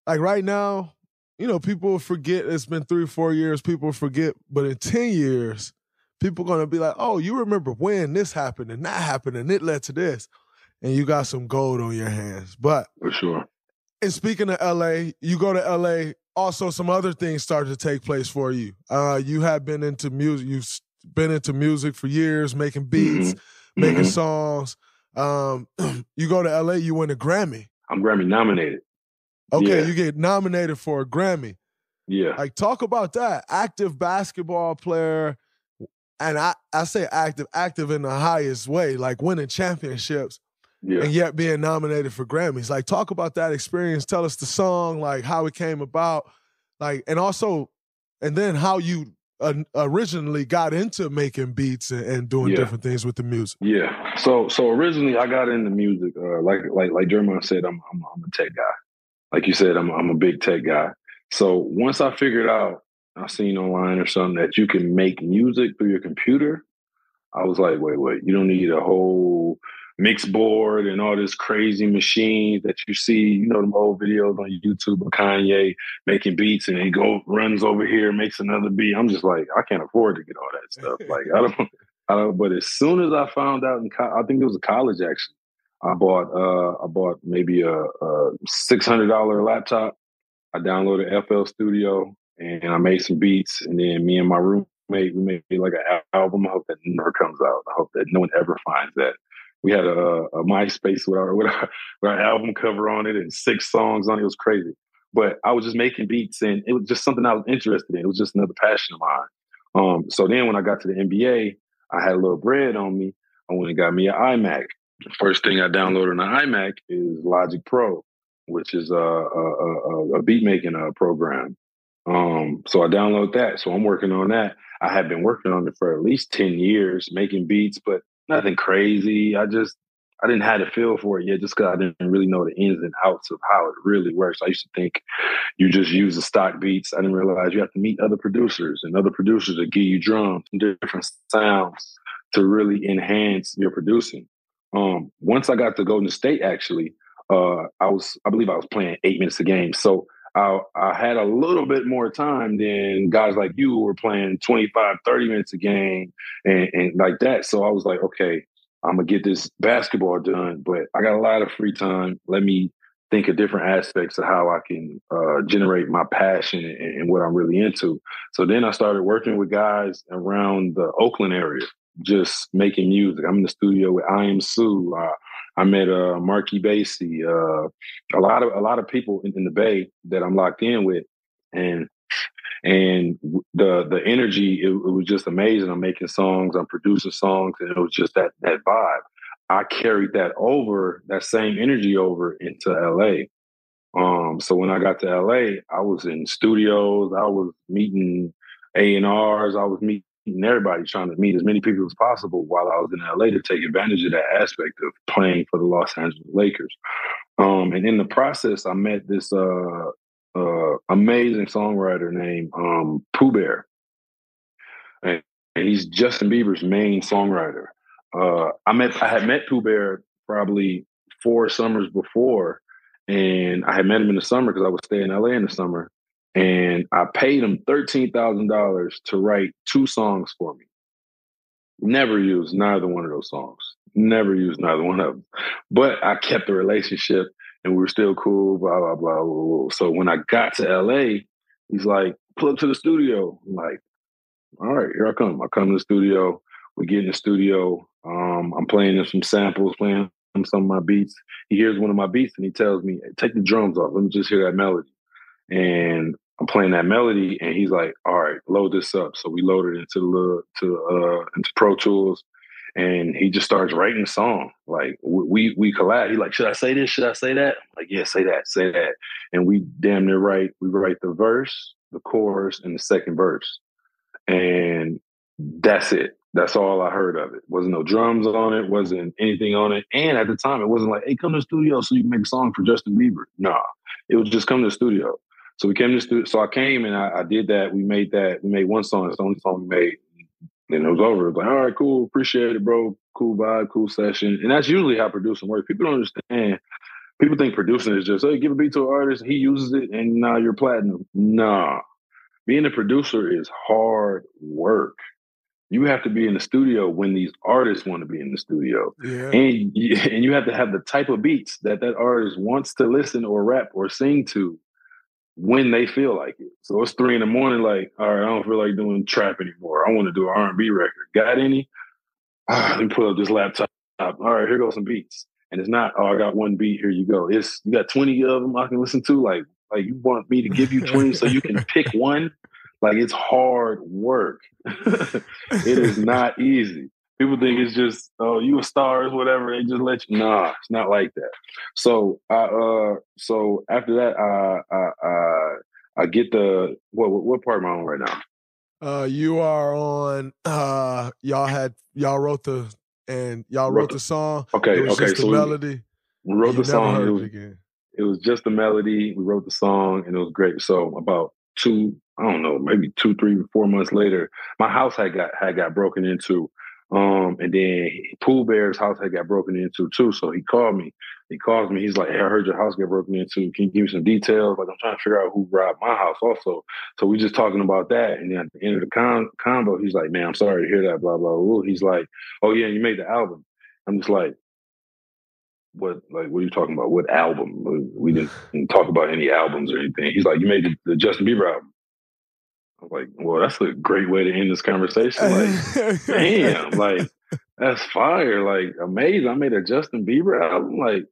like right now, you know, people forget. It's been three, four years. People forget, but in ten years, people gonna be like, "Oh, you remember when this happened and that happened and it led to this," and you got some gold on your hands. But for sure. and speaking of LA, you go to LA. Also, some other things started to take place for you. Uh, you have been into music. You've been into music for years, making beats, making Mhm. songs. Um, you go to LA. You win a Grammy. I'm Grammy nominated. Okay, Yeah. you get nominated for a Grammy. Yeah. Like, talk about that. Active basketball player, and I I say active, active in the highest way, like winning championships Yeah. and yet being nominated for Grammys. Like, talk about that experience. Tell us the song, like how it came about, like, and also, and then how you uh, originally got into making beats and, and doing Yeah. different things with the music. Yeah. So so originally I got into music. Uh, like like like Jeremiah said, I'm I'm I'm a tech guy. Like you said, I'm I'm a big tech guy. So once I figured out, I seen online or something that you can make music through your computer. I was like, wait, wait, you don't need a whole mix board and all this crazy machine that you see, you know, the old videos on YouTube of Kanye making beats and he go runs over here, makes another beat. I'm just like, I can't afford to get all that stuff. Like I don't I don't but as soon as I found out in co- I think it was a college actually. I bought uh I bought maybe a, a six hundred dollar laptop. I downloaded FL Studio and I made some beats and then me and my roommate we made like an album. I hope that never comes out. I hope that no one ever finds that. We had a, a MySpace with our, with our with our album cover on it and six songs on it. It was crazy. But I was just making beats and it was just something I was interested in. It was just another passion of mine. Um, so then when I got to the NBA, I had a little bread on me. I went and got me an iMac. The first thing I downloaded on an iMac is Logic Pro, which is a, a, a, beat making uh, program. Um, so I download that. So I'm working on that. I have been working on it for at least 10 years, making beats, but nothing crazy. I just I didn't have a feel for it yet just because I didn't really know the ins and outs of how it really works. I used to think you just use the stock beats. I didn't realize you have to meet other producers and other producers that give you drums and different sounds to really enhance your producing. Um, once I got to Golden State, actually, uh, I was, I believe I was playing eight minutes a game. So I, I had a little bit more time than guys like you who were playing 25, 30 minutes a game and, and like that. So I was like, okay, I'm gonna get this basketball done, but I got a lot of free time. Let me think of different aspects of how I can uh, generate my passion and, and, what I'm really into. So then I started working with guys around the Oakland area, just making music. I'm in the studio with Iamsu. Uh, I met uh, Marky Basie, uh, a lot of a lot of people in, in, the Bay that I'm locked in with, and and the the energy it, it, was just amazing. I'm making songs, I'm producing songs, and it was just that that vibe. I carried that over that same energy over into LA. Um, so when I got to LA, I was in studios, I was meeting A and R's, I was meeting and everybody trying to meet as many people as possible while I was in LA to take advantage of that aspect of playing for the Los Angeles Lakers. Um, and in the process, I met this uh, uh, amazing songwriter named um, Pooh Bear. And, and, he's Justin Bieber's main songwriter. Uh, I met I had met Pooh Bear probably four summers before, and I had met him in the summer because I would stay in LA in the summer and I paid him thirteen thousand dollars to write two songs for me. Never used neither one of those songs. Never used neither one of them. But I kept the relationship, and we were still cool. Blah blah blah. blah, blah. So when I got to LA, he's like, "Pull up to the studio." I'm like, "All right, here I come." I come to the studio. We get in the studio. Um, I'm playing him some samples, playing him some of my beats. He hears one of my beats and he tells me, "Take the drums off. Let me just hear that melody." And I'm playing that melody, and he's like, "All right, load this up." So we loaded into the to uh into Pro Tools, and he just starts writing a song. Like we we collab. He like, "Should I say this? Should I say that?" I'm like, yeah, say that, say that. And we damn near write. We write the verse, the chorus, and the second verse, and that's it. That's all I heard of it. Wasn't no drums on it. Wasn't anything on it. And at the time, it wasn't like, "Hey, come to the studio so you can make a song for Justin Bieber." Nah, it was just come to the studio. So we came to. So I came and I, I, did that. We made that. We made one song. It's the only song we made. And it was over. It was like, all right, cool. Appreciate it, bro. Cool vibe, cool session. And that's usually how producing works. People don't understand. People think producing is just, hey, give a beat to an artist, he uses it, and now you're platinum. Nah. Being a producer is hard work. You have to be in the studio when these artists want to be in the studio. Yeah. And, and you have to have the type of beats that that artist wants to listen or rap or sing to when they feel like it. So it's three in the morning, like, all right, I don't feel like doing trap anymore. I want to do an R&B record. Got any? Ah, let me pull up this laptop. All right, here goes some beats. And it's not, oh, I got one beat, here you go. It's you got 20 of them I can listen to. Like, like you want me to give you 20 so you can pick one? Like it's hard work. it is not easy people think it's just oh you a star or whatever they just let you. Nah it's not like that. So i uh so after that i i i, I get the what what part am i on right now? Uh you are on uh y'all had y'all wrote the and y'all wrote, wrote the, the, song. Okay okay so the we, melody we wrote the song. It was, it was just the melody we wrote the song and it was great. So about two I don't know, maybe two, three, four months later, my house had got had got broken into. Um, and then Pooh Bear's house had got broken into too. So he called me. He calls me. He's like, "Hey, I heard your house get broken into. Can you give me some details? Like, I'm trying to figure out who robbed my house also." So we just talking about that. And then at the end of the con- combo, he's like, "Man, I'm sorry to hear that." Blah blah blah. He's like, "Oh yeah, you made the album." I'm just like, "What? Like, what are you talking about? What album? We didn't talk about any albums or anything." He's like, "You made the, the Justin Bieber album." Like, well, that's a great way to end this conversation. Like, damn, like that's fire. Like, amazing. I made a Justin Bieber album. Like,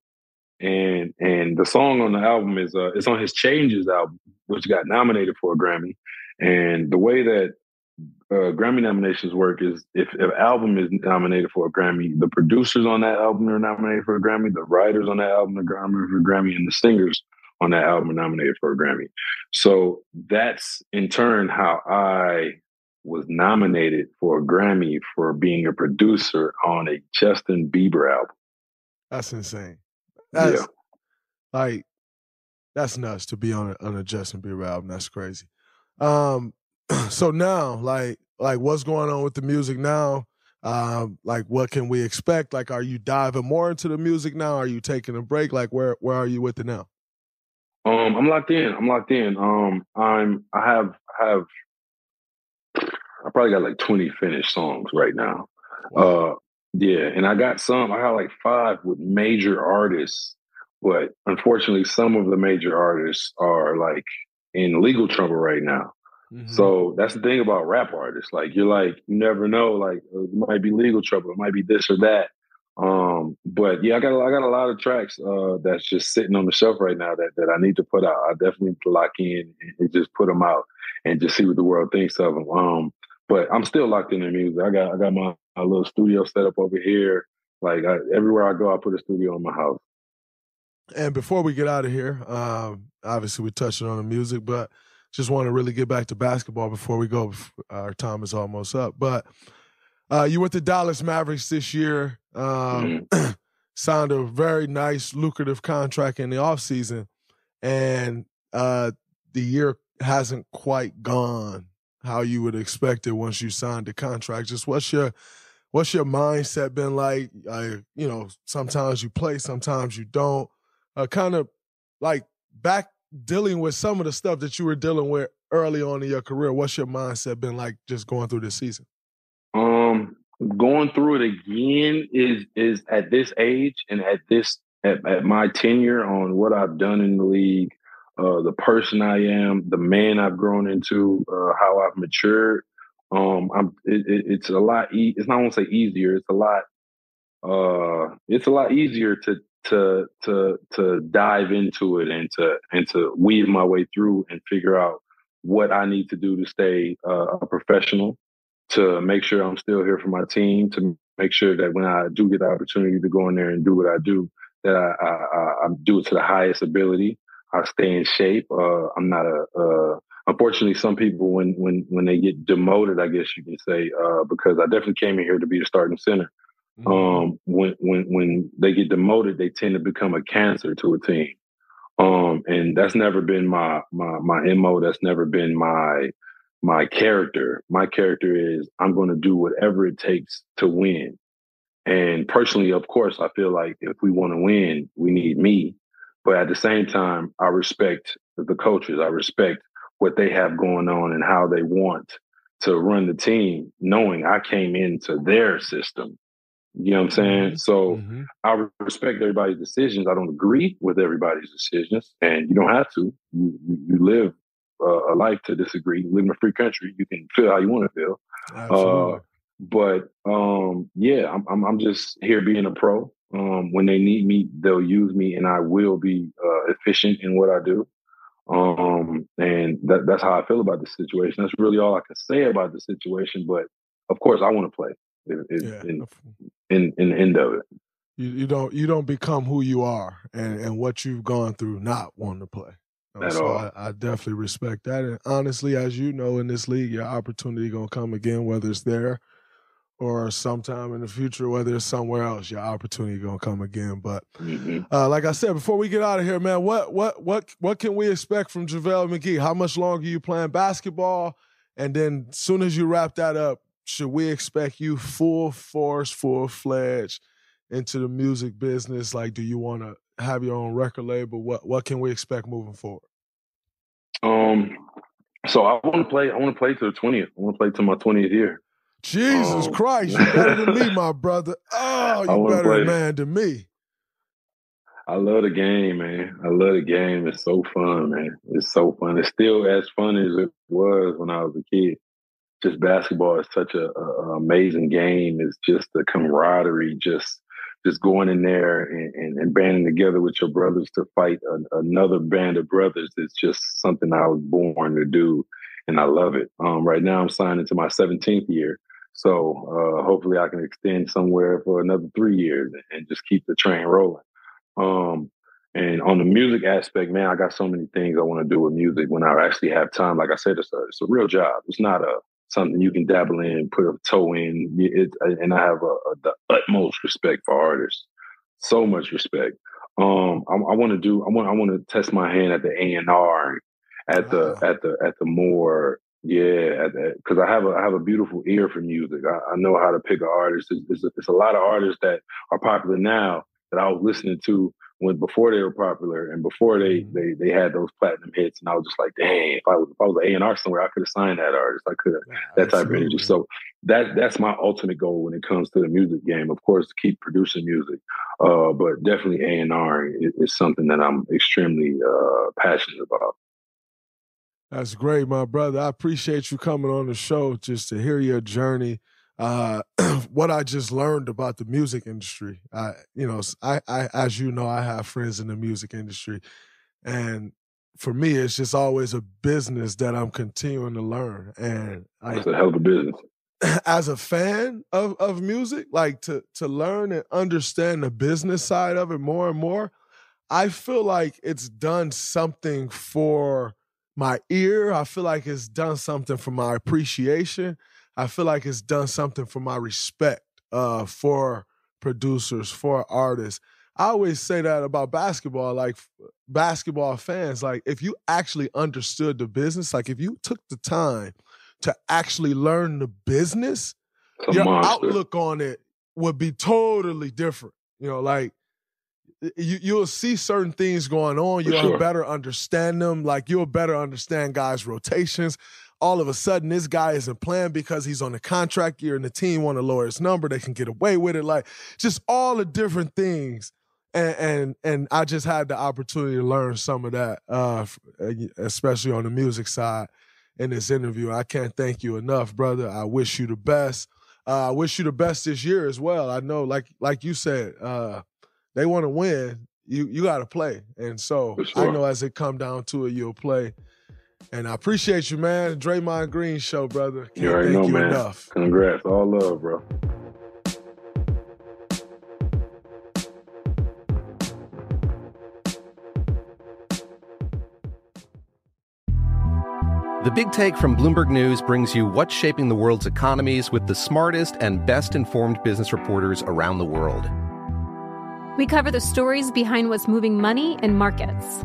and and the song on the album is uh it's on his Changes album, which got nominated for a Grammy. And the way that uh, Grammy nominations work is if an album is nominated for a Grammy, the producers on that album are nominated for a Grammy, the writers on that album are nominated for a Grammy, and the singers on that album and nominated for a Grammy. So that's in turn how I was nominated for a Grammy for being a producer on a Justin Bieber album. That's insane. That's yeah. like that's nuts to be on a, on a Justin Bieber album. That's crazy. Um, so now, like, like what's going on with the music now? Um, like, what can we expect? Like, are you diving more into the music now? Are you taking a break? Like, where where are you with it now? Um, I'm locked in. I'm locked in. Um, I'm I have I have I probably got like 20 finished songs right now. Wow. Uh, yeah, and I got some. I got like five with major artists, but unfortunately, some of the major artists are like in legal trouble right now. Mm-hmm. So that's the thing about rap artists. Like you're like you never know. Like it might be legal trouble. It might be this or that. Um, but yeah, I got I got a lot of tracks uh, that's just sitting on the shelf right now that that I need to put out. I definitely lock in and just put them out and just see what the world thinks of them. Um, but I'm still locked in the music. I got I got my, my little studio set up over here. Like I, everywhere I go, I put a studio in my house. And before we get out of here, um, obviously we're touching on the music, but just want to really get back to basketball before we go. Our time is almost up. But uh, you went to Dallas Mavericks this year, um, mm-hmm. signed a very nice, lucrative contract in the offseason, and uh, the year hasn't quite gone how you would expect it once you signed the contract. Just what's your what's your mindset been like? Uh, you know, sometimes you play, sometimes you don't. Uh, kind of like back dealing with some of the stuff that you were dealing with early on in your career. What's your mindset been like just going through this season? Um, going through it again is is at this age and at this at, at my tenure on what I've done in the league uh, the person I am, the man I've grown into, uh, how I've matured. Um, I'm. It, it, it's a lot. E- it's not to say easier. It's a lot. Uh, it's a lot easier to to to to dive into it and to and to weave my way through and figure out what I need to do to stay uh, a professional, to make sure I'm still here for my team, to make sure that when I do get the opportunity to go in there and do what I do, that I, I, I do it to the highest ability. I stay in shape. Uh, I'm not a. Uh, unfortunately, some people when when when they get demoted, I guess you can say, uh, because I definitely came in here to be the starting center. Mm-hmm. Um, when when when they get demoted, they tend to become a cancer to a team. Um, and that's never been my my my mo. That's never been my my character. My character is I'm going to do whatever it takes to win. And personally, of course, I feel like if we want to win, we need me. But at the same time, I respect the coaches. I respect what they have going on and how they want to run the team, knowing I came into their system. You know what I'm saying? Mm-hmm. So mm-hmm. I respect everybody's decisions. I don't agree with everybody's decisions, and you don't have to. You, you live uh, a life to disagree. You live in a free country. You can feel how you want to feel. Uh, but um, yeah, I'm, I'm, I'm just here being a pro. Um, when they need me, they'll use me, and I will be uh, efficient in what I do. Um, and that, that's how I feel about the situation. That's really all I can say about the situation. But of course, I want to play. In, yeah. in, in, in, the end of it, you, you don't you don't become who you are and, and what you've gone through not wanting to play. At so all. I, I, definitely respect that. And honestly, as you know, in this league, your opportunity gonna come again, whether it's there or sometime in the future, whether it's somewhere else, your opportunity gonna come again. But mm-hmm. uh, like I said, before we get out of here, man, what what what what can we expect from JaVale McGee? How much longer you playing basketball? And then soon as you wrap that up, should we expect you full force, full fledged into the music business? Like, do you want to have your own record label? What what can we expect moving forward? Um, so I want to play. I want to play to the twentieth. I want to play to my twentieth year. Jesus um, Christ, you better than me, my brother. Oh, you better man than me. I love the game, man. I love the game. It's so fun, man. It's so fun. It's still as fun as it was when I was a kid. Just basketball is such a, a amazing game. It's just the camaraderie, just just going in there and, and, and banding together with your brothers to fight a, another band of brothers. It's just something I was born to do, and I love it. Um, right now, I'm signing to my 17th year. So uh, hopefully I can extend somewhere for another three years and just keep the train rolling. Um, and on the music aspect, man, I got so many things I want to do with music when I actually have time. Like I said, it's a, it's a real job. It's not a something you can dabble in, put a toe in. It, and I have a, a, the utmost respect for artists. So much respect. Um, I, I want to do. I want. I want to test my hand at the A and R, at the at the at the more Yeah, because I have a I have a beautiful ear for music. I, I know how to pick an artist. It's, it's, a, it's, a, lot of artists that are popular now that I was listening to when before they were popular and before they mm-hmm. they they had those platinum hits, and I was just like, dang, if I was if I was an A and R somewhere, I could have signed that artist. I could have yeah, that type of energy. So that that's my ultimate goal when it comes to the music game. Of course, to keep producing music, uh, but definitely A and R is, is, something that I'm extremely uh, passionate about. That's great, my brother. I appreciate you coming on the show just to hear your journey. Uh, what I just learned about the music industry. I, you know, I, I, as you know, I have friends in the music industry, and for me, it's just always a business that I'm continuing to learn. And I, it's a hell of a business. As a fan of of music, like to to learn and understand the business side of it more and more, I feel like it's done something for my ear. I feel like it's done something for my appreciation. I feel like it's done something for my respect uh, for producers, for artists. I always say that about basketball, like basketball fans, like if you actually understood the business, like if you took the time to actually learn the business, your monster. outlook on it would be totally different. You know, like you you'll see certain things going on. You'll sure. better understand them. Like you'll better understand guys' rotations. All of a sudden, this guy isn't playing because he's on a contract year and the team want to lower his number. They can get away with it. Like just all the different things. And and, and I just had the opportunity to learn some of that, uh, uh especially on the music side in this interview. I can't thank you enough, brother. I wish you the best. Uh, I wish you the best this year as well. I know, like like you said, uh, they want to win, you you got to play. And so sure. I know as it come down to it, you'll play. And I appreciate you, man. Draymond Green show, brother. Can't you already know, you man. Enough. Congrats. All love, bro. The Big Take from Bloomberg News brings you what's shaping the world's economies with the smartest and best informed business reporters around the world. We cover the stories behind what's moving money and markets.